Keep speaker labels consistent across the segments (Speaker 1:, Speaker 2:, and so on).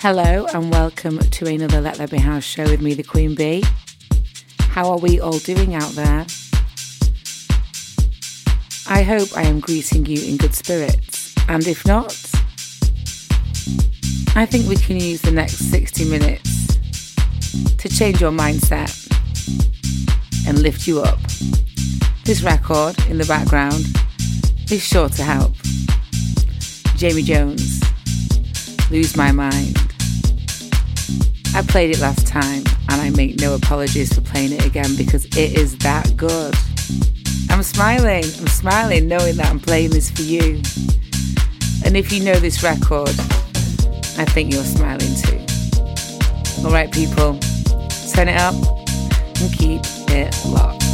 Speaker 1: Hello and welcome to another Let There Be House show with me, the Queen B. How are we all doing out there? I hope I am greeting you in good spirits, and if not, I think we can use the next 60 minutes to change your mindset and lift you up. This record in the background is sure to help. Jamie Jones, Lose My Mind. I played it last time and I make no apologies for playing it again because it is that good. I'm smiling, I'm smiling knowing that I'm playing this for you. And if you know this record, I think you're smiling too. Alright, people, turn it up and keep it locked.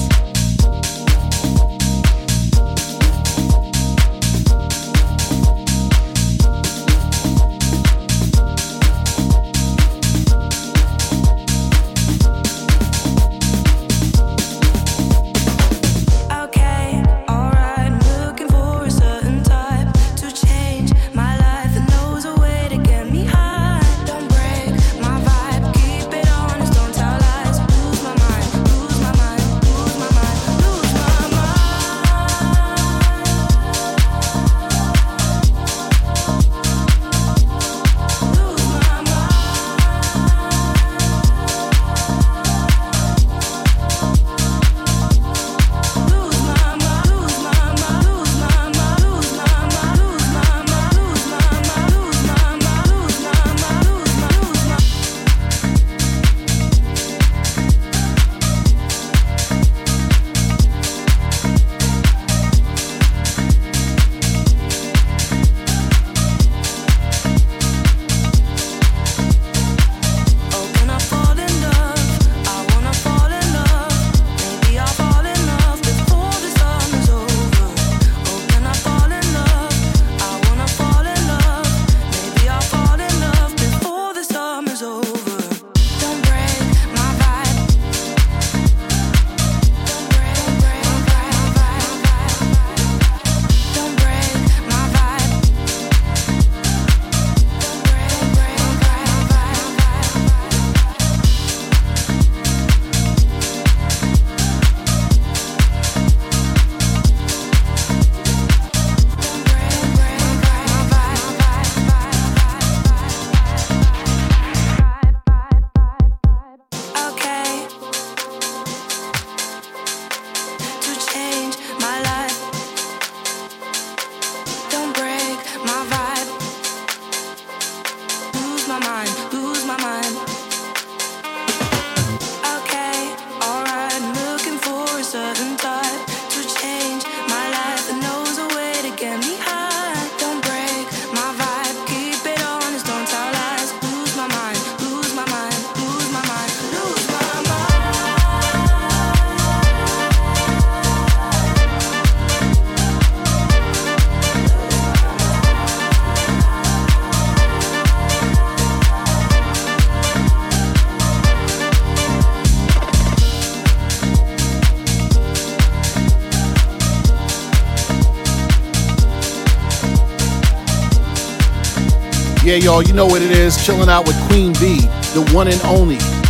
Speaker 2: Y'all, you know what it is. Chilling out with Queen B, the one and only.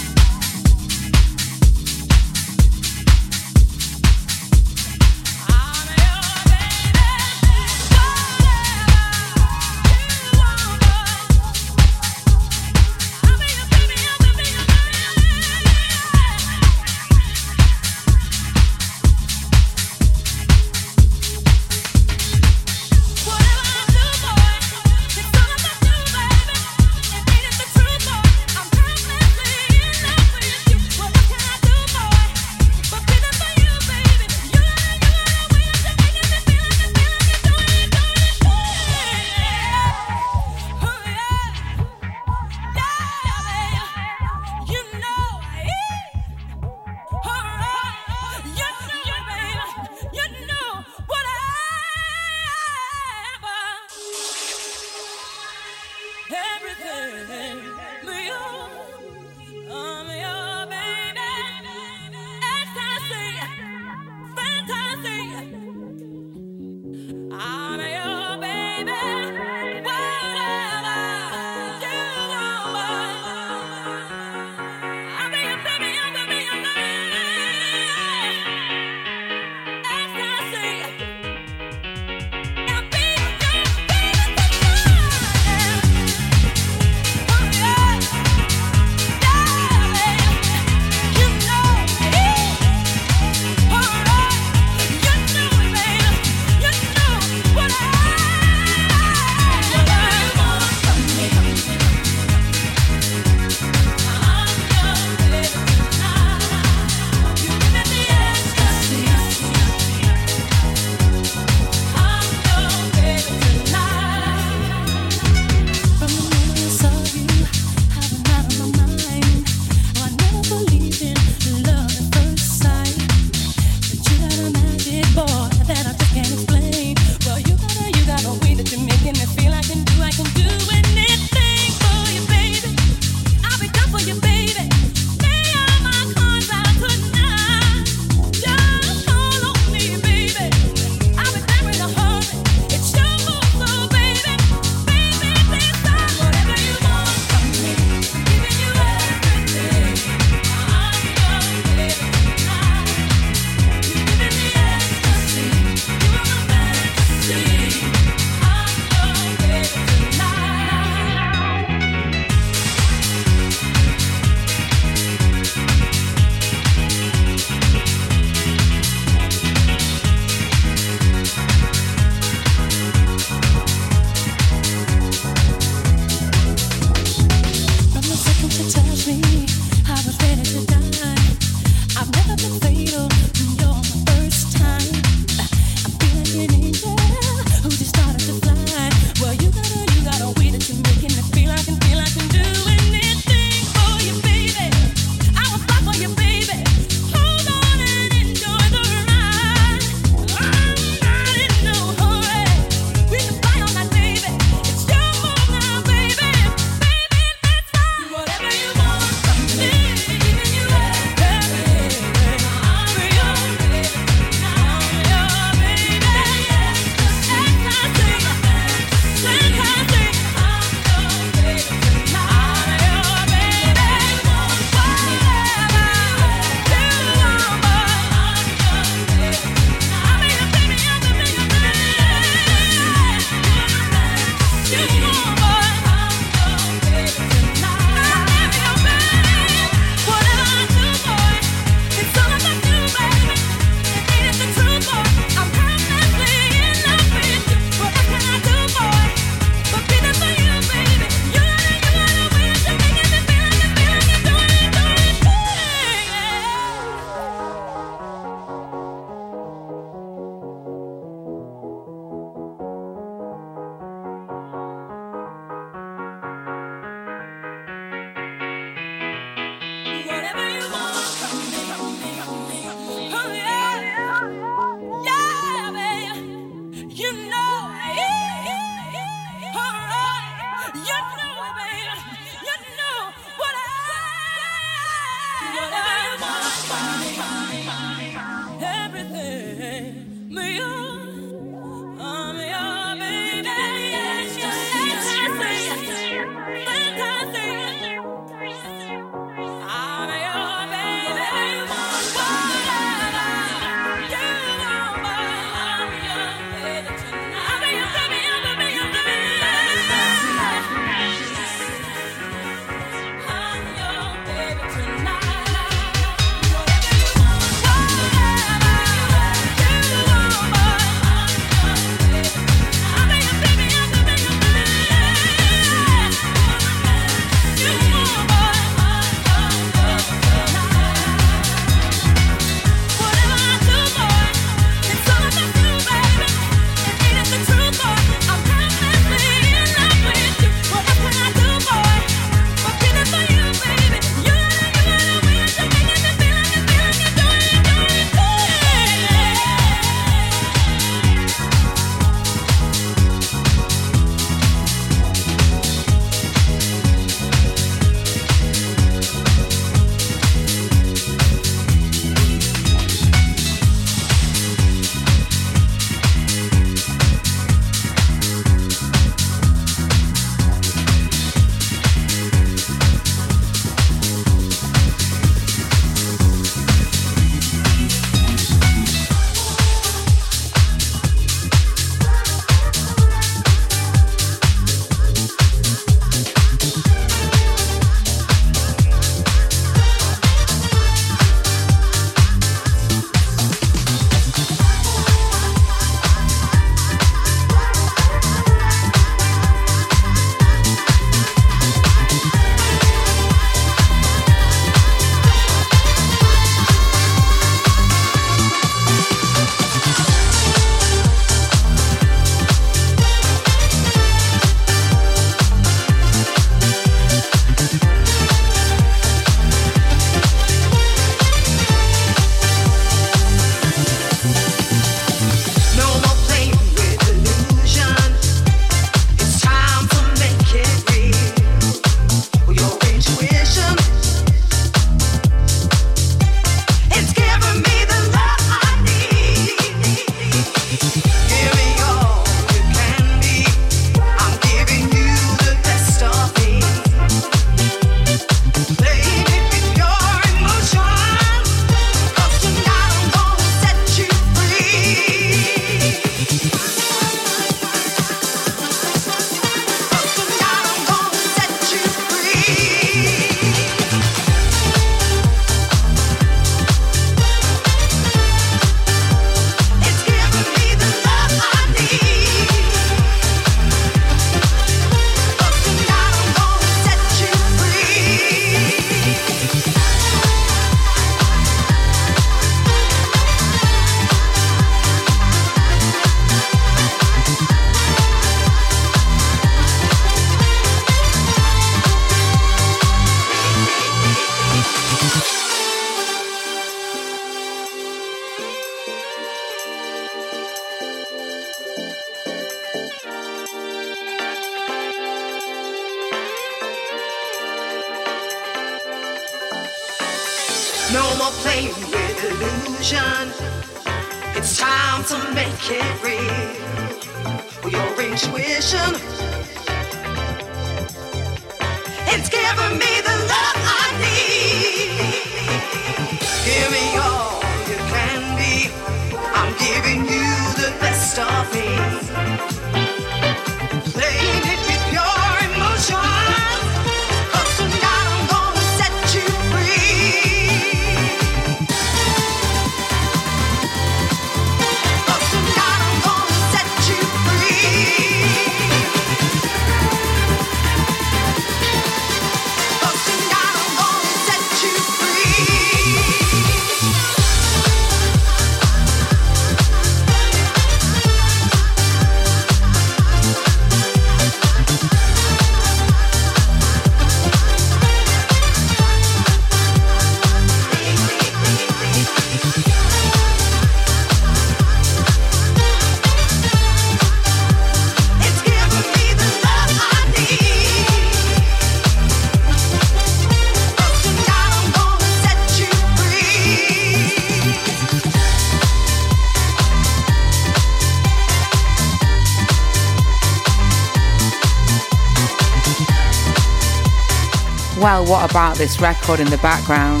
Speaker 3: What about this record in the background?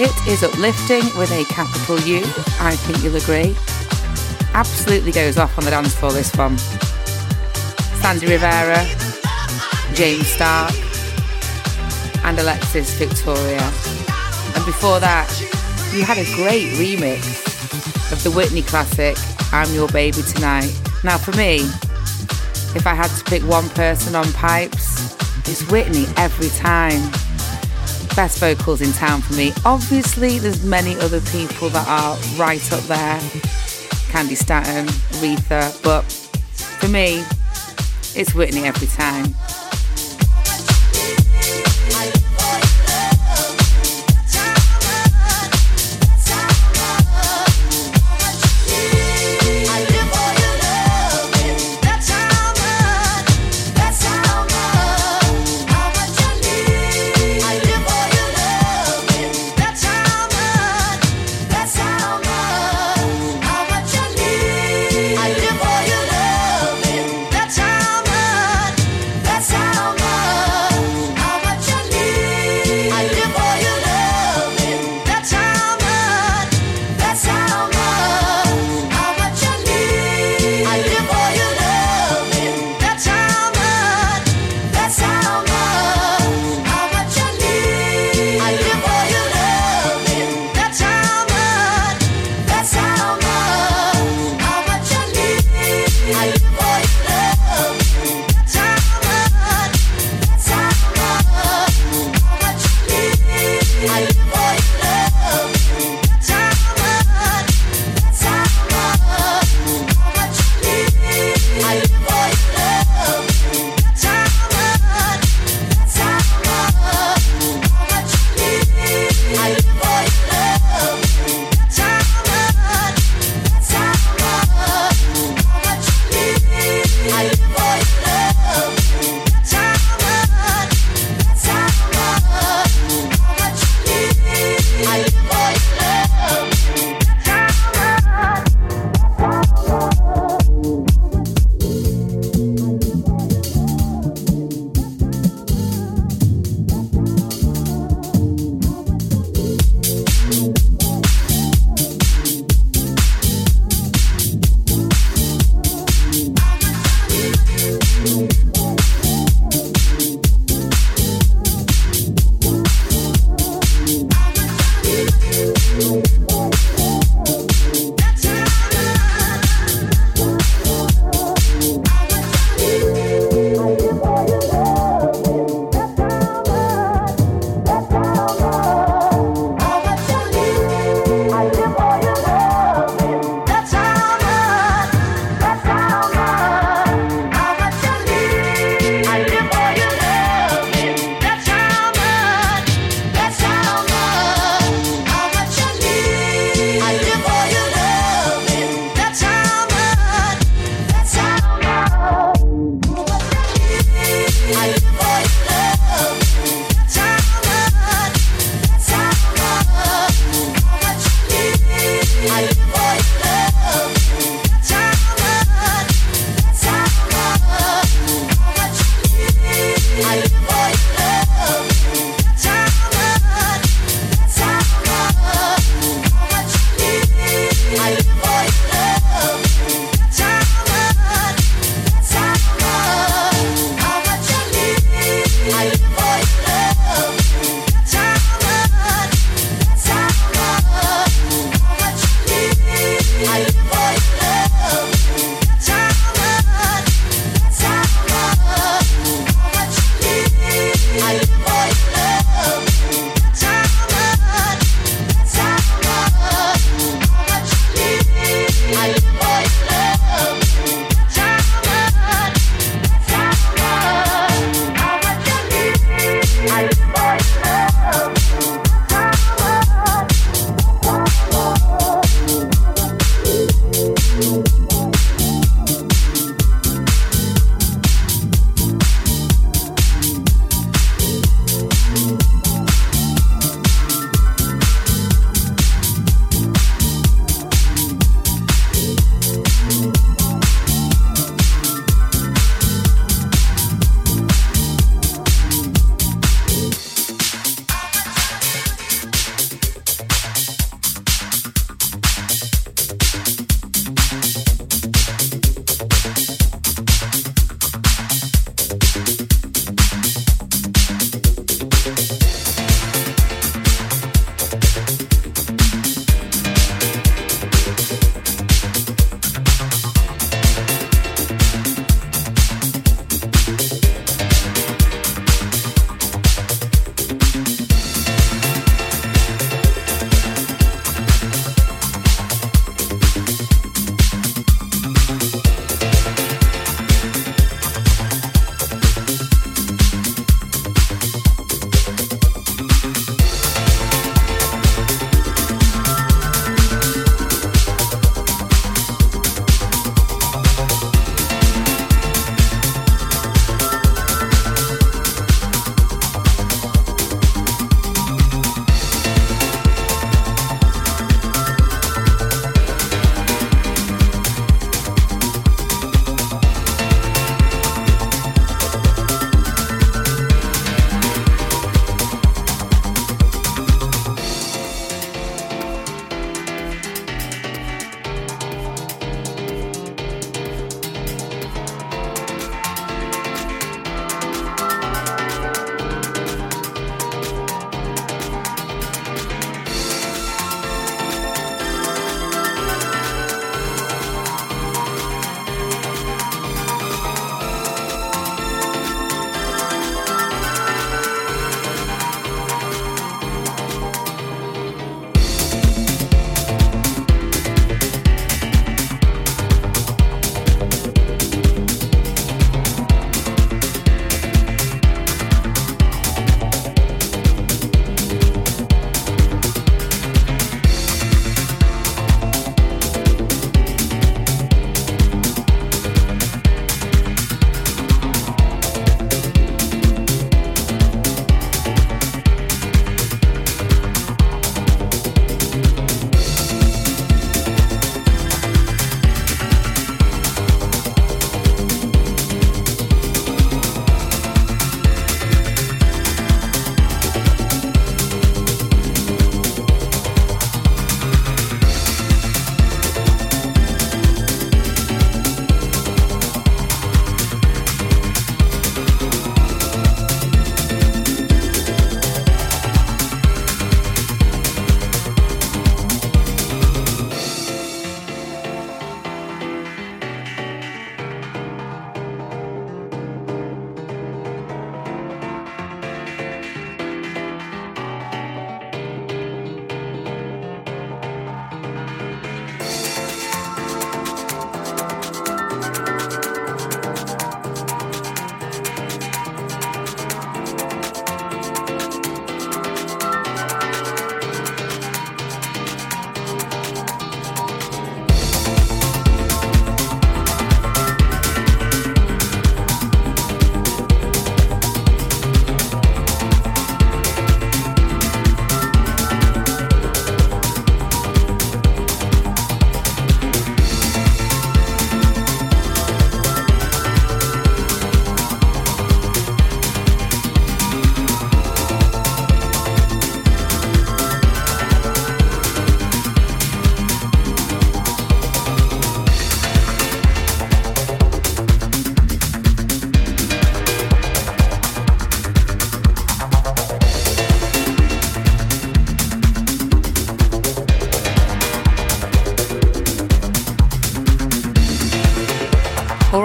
Speaker 3: It is uplifting with a capital U, I think you'll agree. Absolutely goes off on the dance floor, this one. Sandy Rivera, James Starck, and Alexis Victoria. And before that, you had a great remix of the Whitney classic, I'm Your Baby Tonight. Now, for me, if I had to pick one person on pipes, it's Whitney every time. Best vocals in town for me. Obviously, there's many other people that are right up there. Candi Staton, Aretha, but for me, it's Whitney every time.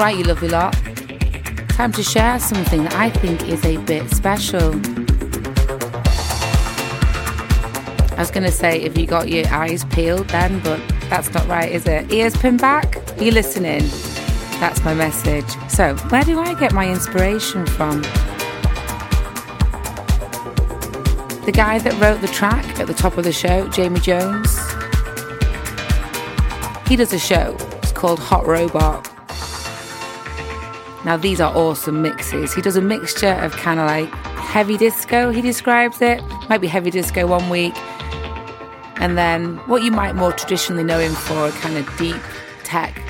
Speaker 4: Alright, you lovely lot. Time to share something that I think is a bit special. I was going to say, if you got your eyes peeled then, but that's not right, is it? Ears pinned back? Are you listening? That's my message. So, where do I get my inspiration from? The guy that wrote the track at the top of the show, Jamie Jones, he does a show. It's called Hot Robot. Now, these are awesome mixes. He does a mixture of kind of like heavy disco, he describes it. Might be heavy disco one week. And then what you might more traditionally know him for, kind of deep tech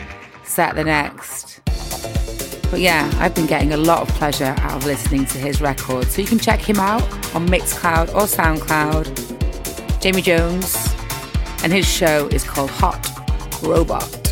Speaker 4: set the next. But yeah, I've been getting a lot of pleasure out of listening to his records. So you can check him out on Mixcloud or Soundcloud. Jamie Jones, and his show is called Hot Robot.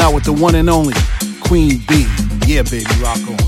Speaker 1: Out with the one and only Queen B. Yeah, baby, rock on.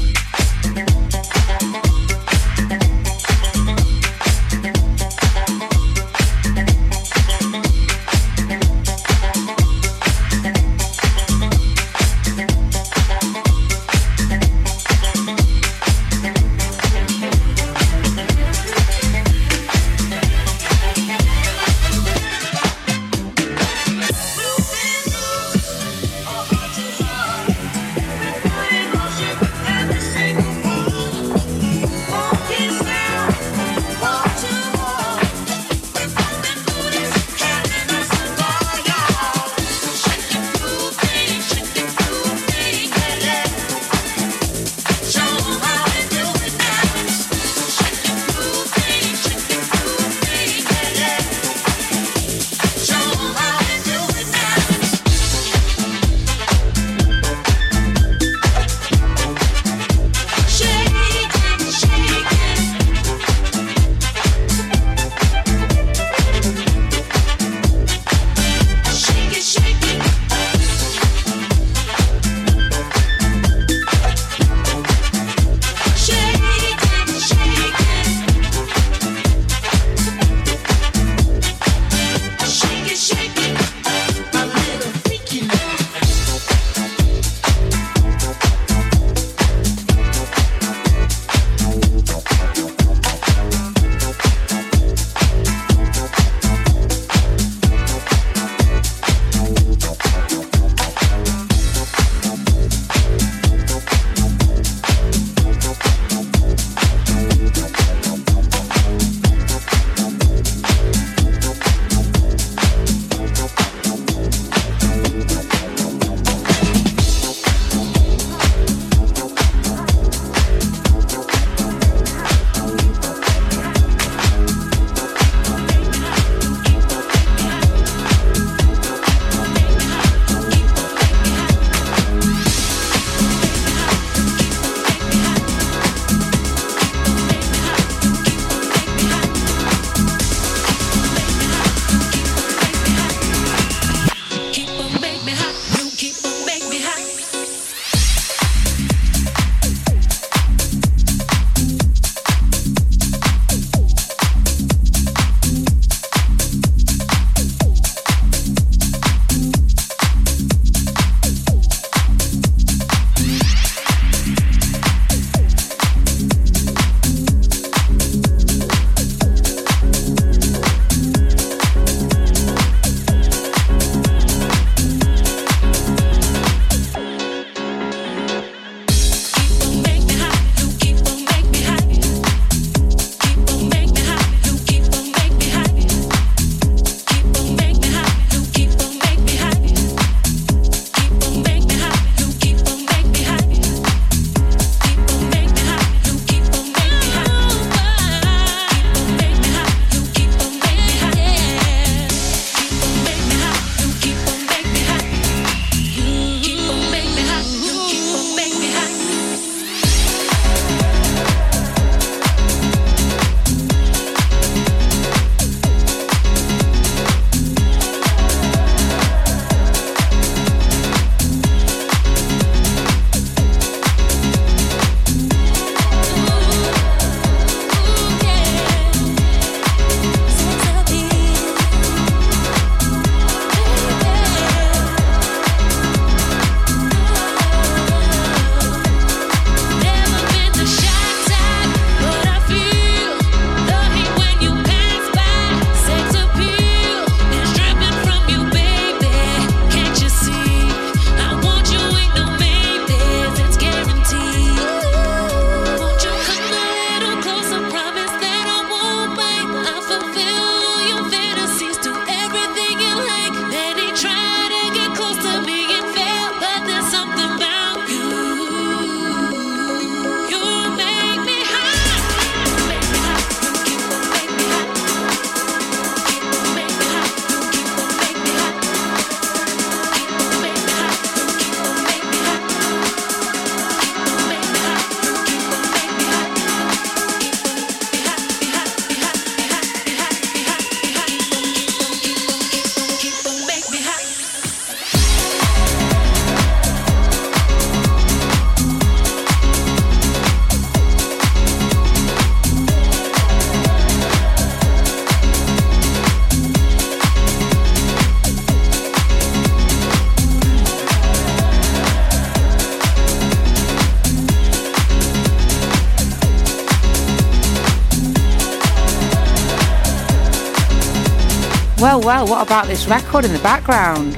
Speaker 5: Well, what about this record in the background?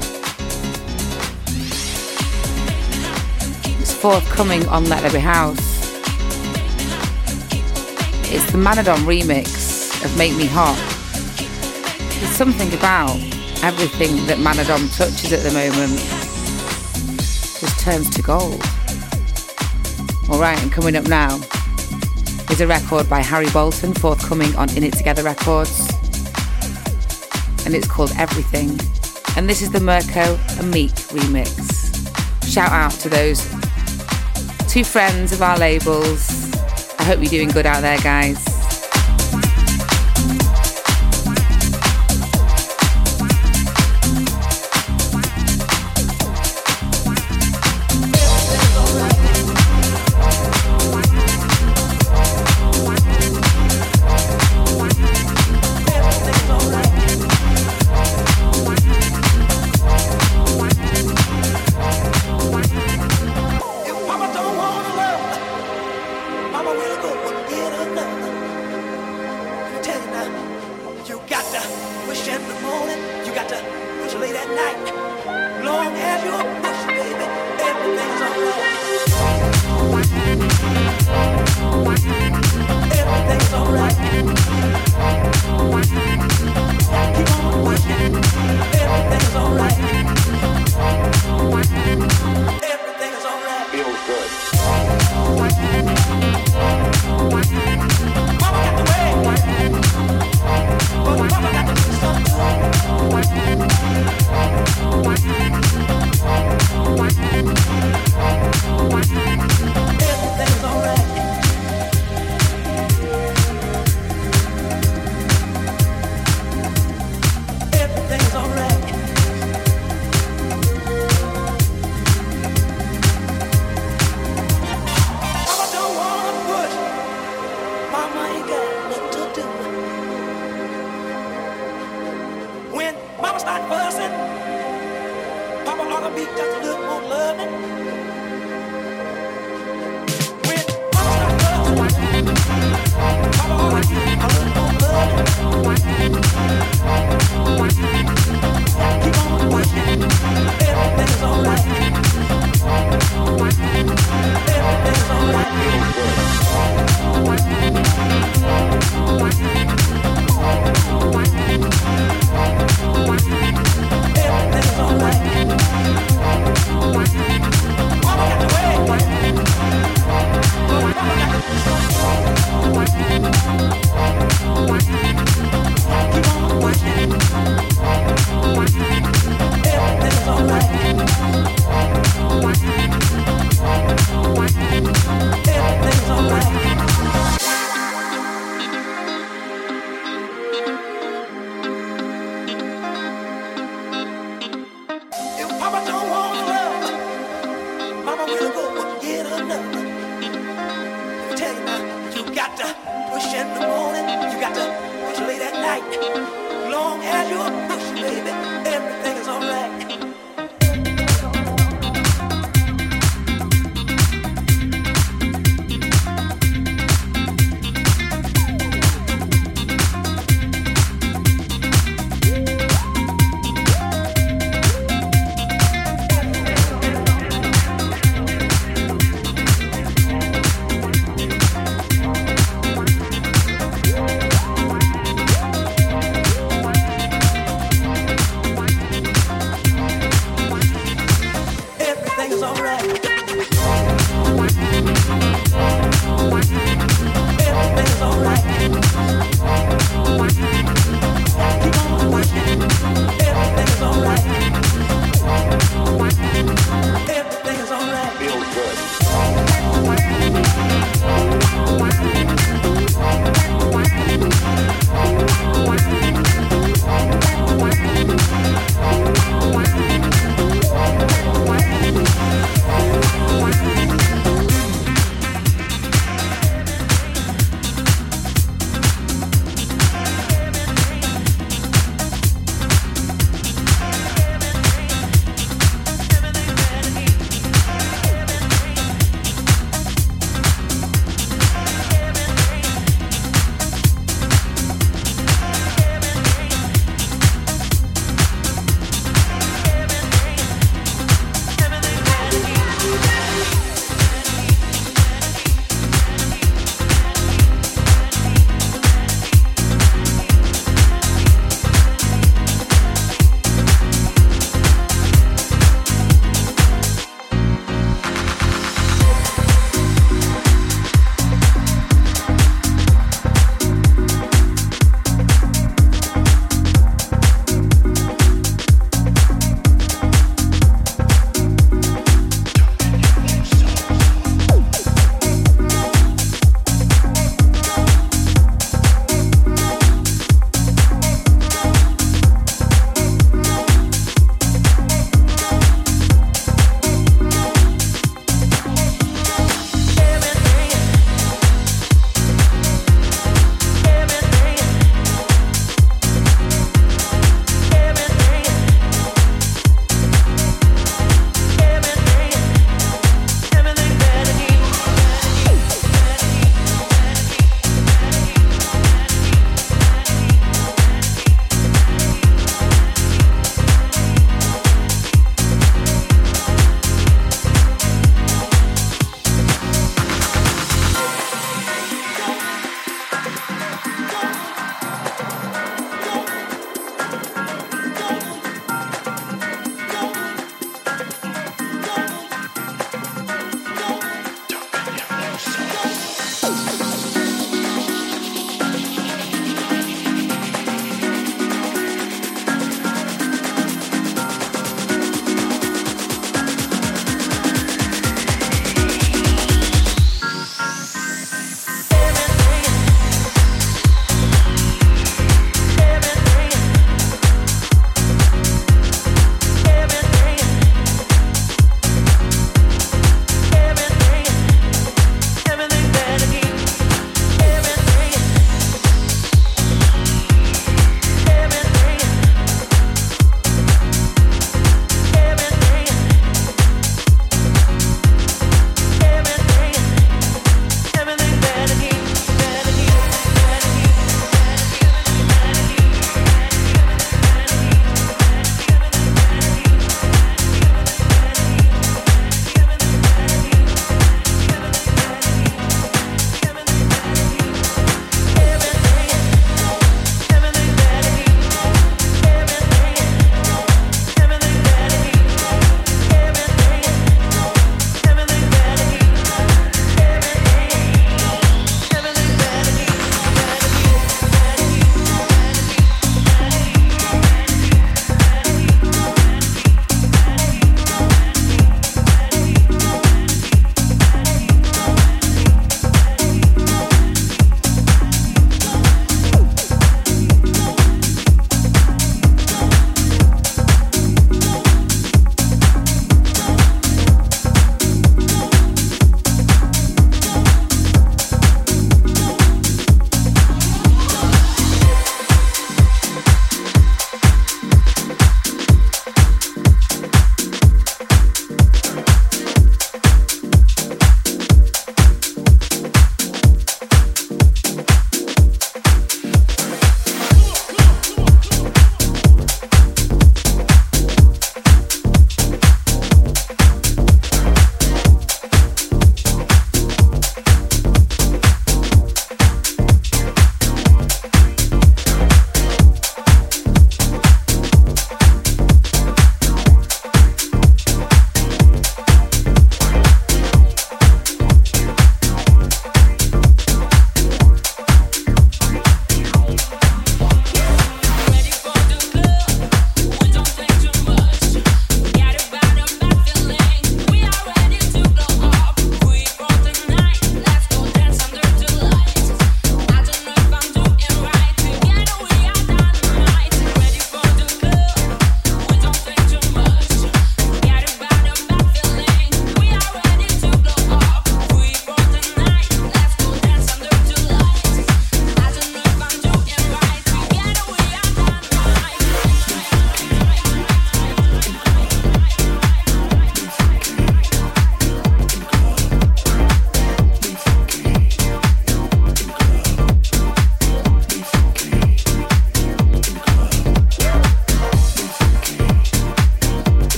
Speaker 5: It's forthcoming on Let There Be House. It's the Manodom remix of Make Me Hot. There's something about everything that Manodom touches at the moment just turns to gold. Alright, and coming up now is a record by Harry Bolton, forthcoming on In It Together Records. And it's called Everything. And this is the Mirko and Meex remix. Shout out to those two friends of our labels. I hope you're doing good out there, guys.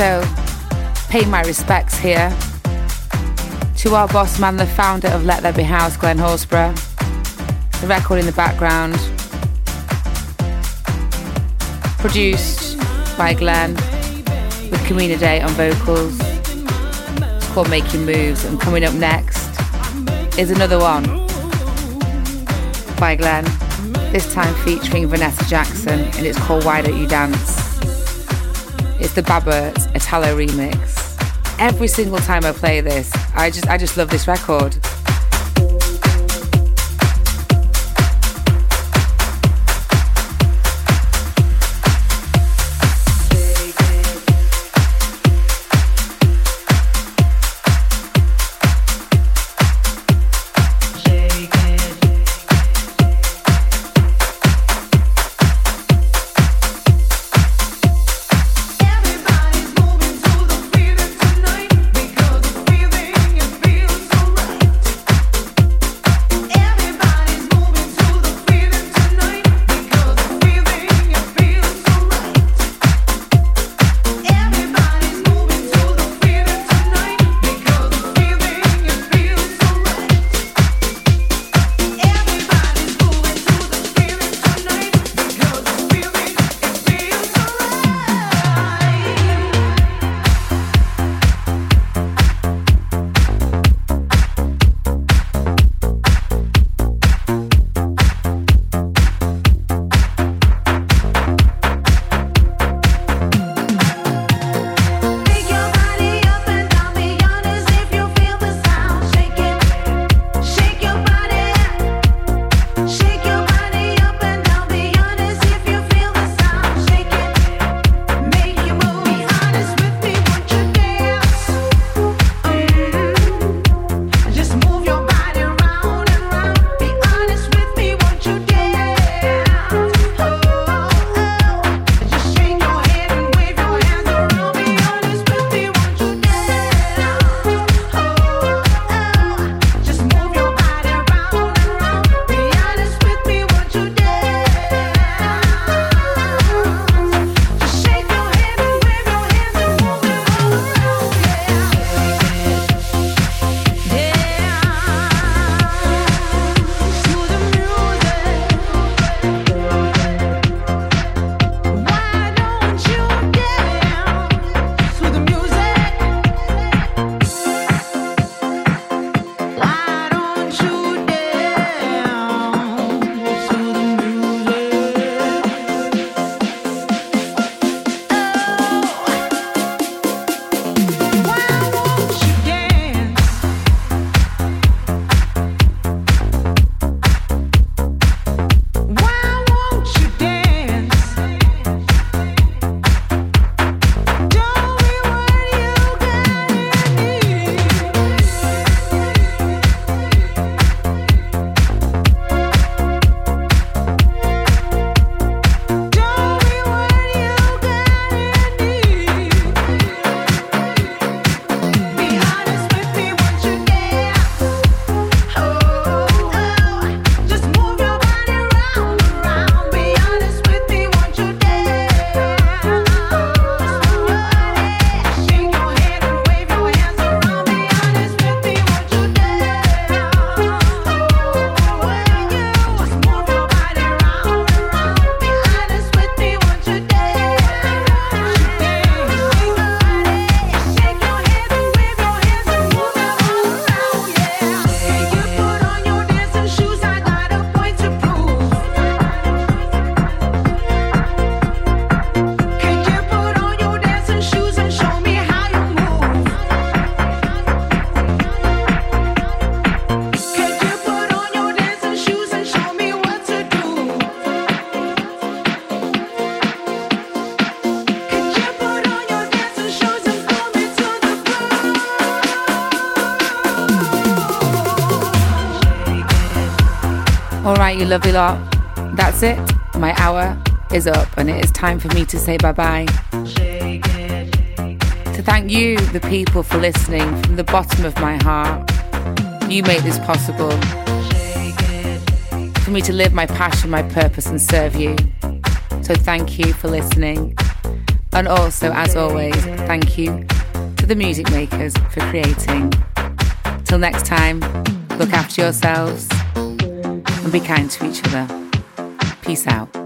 Speaker 4: Okay, so pay my respects here to our boss man, the founder of Let There Be House, Glen Horsborough. The record in the background, produced by Glen with Karmina Dai on vocals. It's called Making Moves, and coming up next is another one by Glen, this time featuring Vanessa Jackson, and it's called Why Don't You Dance. It's the Babert Italo remix. Every single time I play this, I just I just love this record. Right, you lot. That's it. My hour is up and it is time for me to say bye bye. To thank you, the people, for listening from the bottom of my heart. You make this possible. For me to live my passion, my purpose, and serve you. So thank you for listening. And also, as always, thank you to the music makers for creating. Till next time, look after yourselves and be kind to each other. Peace out.